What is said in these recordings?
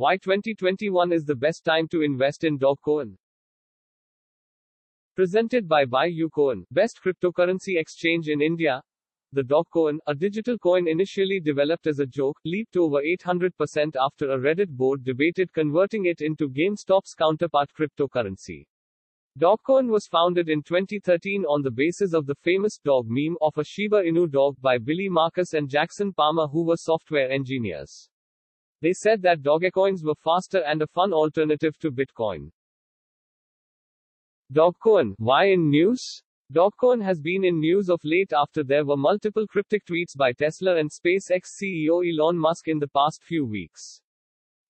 Why 2021 is the best time to invest in Dogecoin? Presented by BuyUcoin, best cryptocurrency exchange in India. The Dogecoin, a digital coin initially developed as a joke, leaped over 800% after a Reddit board debated converting it into GameStop's counterpart cryptocurrency. Dogecoin was founded in 2013 on the basis of the famous dog meme of a Shiba Inu dog by Billy Markus and Jackson Palmer who were software engineers. They said that Dogecoins were faster and a fun alternative to Bitcoin. Dogecoin, why in news? Dogecoin has been in news of late after there were multiple cryptic tweets by Tesla and SpaceX CEO Elon Musk in the past few weeks.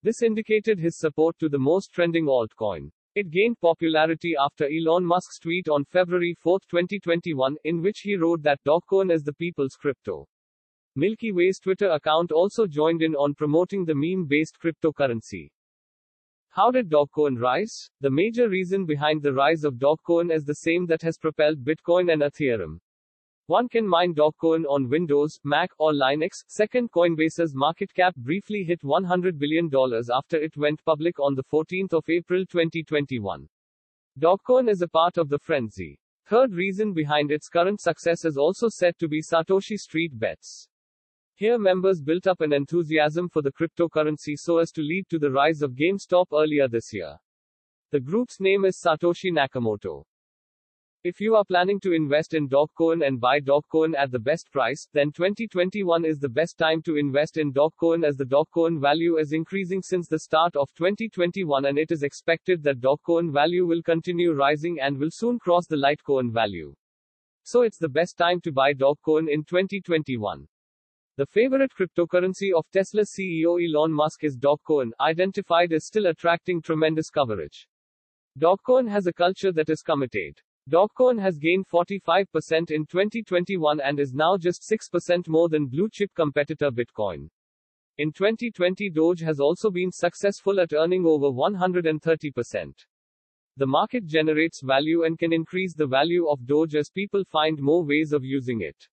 This indicated his support to the most trending altcoin. It gained popularity after Elon Musk's tweet on February 4, 2021, in which he wrote that Dogecoin is the people's crypto. Milky Way's Twitter account also joined in on promoting the meme-based cryptocurrency. How did Dogecoin rise? The major reason behind the rise of Dogecoin is the same that has propelled Bitcoin and Ethereum. One can mine Dogecoin on Windows, Mac, or Linux. Second, Coinbase's market cap briefly hit $100 billion after it went public on the 14th of April 2021. Dogecoin is a part of the frenzy. Third reason behind its current success is also said to be Satoshi Street Bets. Here members built up an enthusiasm for the cryptocurrency so as to lead to the rise of GameStop earlier this year. The group's name is Satoshi Nakamoto. If you are planning to invest in Dogecoin and buy Dogecoin at the best price, then 2021 is the best time to invest in Dogecoin as the Dogecoin value is increasing since the start of 2021 and it is expected that Dogecoin value will continue rising and will soon cross the Litecoin value. So it's the best time to buy Dogecoin in 2021. The favorite cryptocurrency of Tesla CEO Elon Musk is Dogecoin, identified as still attracting tremendous coverage. Dogecoin has a culture that is committed. Dogecoin has gained 45% in 2021 and is now just 6% more than blue chip competitor Bitcoin. In 2020, Doge has also been successful at earning over 130%. The market generates value and can increase the value of Doge as people find more ways of using it.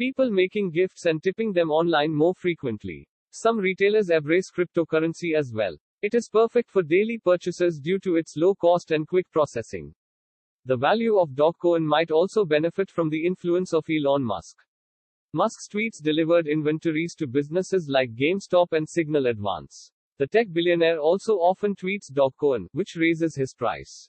People making gifts and tipping them online more frequently. Some retailers embrace cryptocurrency as well. It is perfect for daily purchases due to its low cost and quick processing. The value of Dogecoin might also benefit from the influence of Elon Musk. Musk's tweets delivered inventories to businesses like GameStop and Signal Advance. The tech billionaire also often tweets Dogecoin, which raises his price.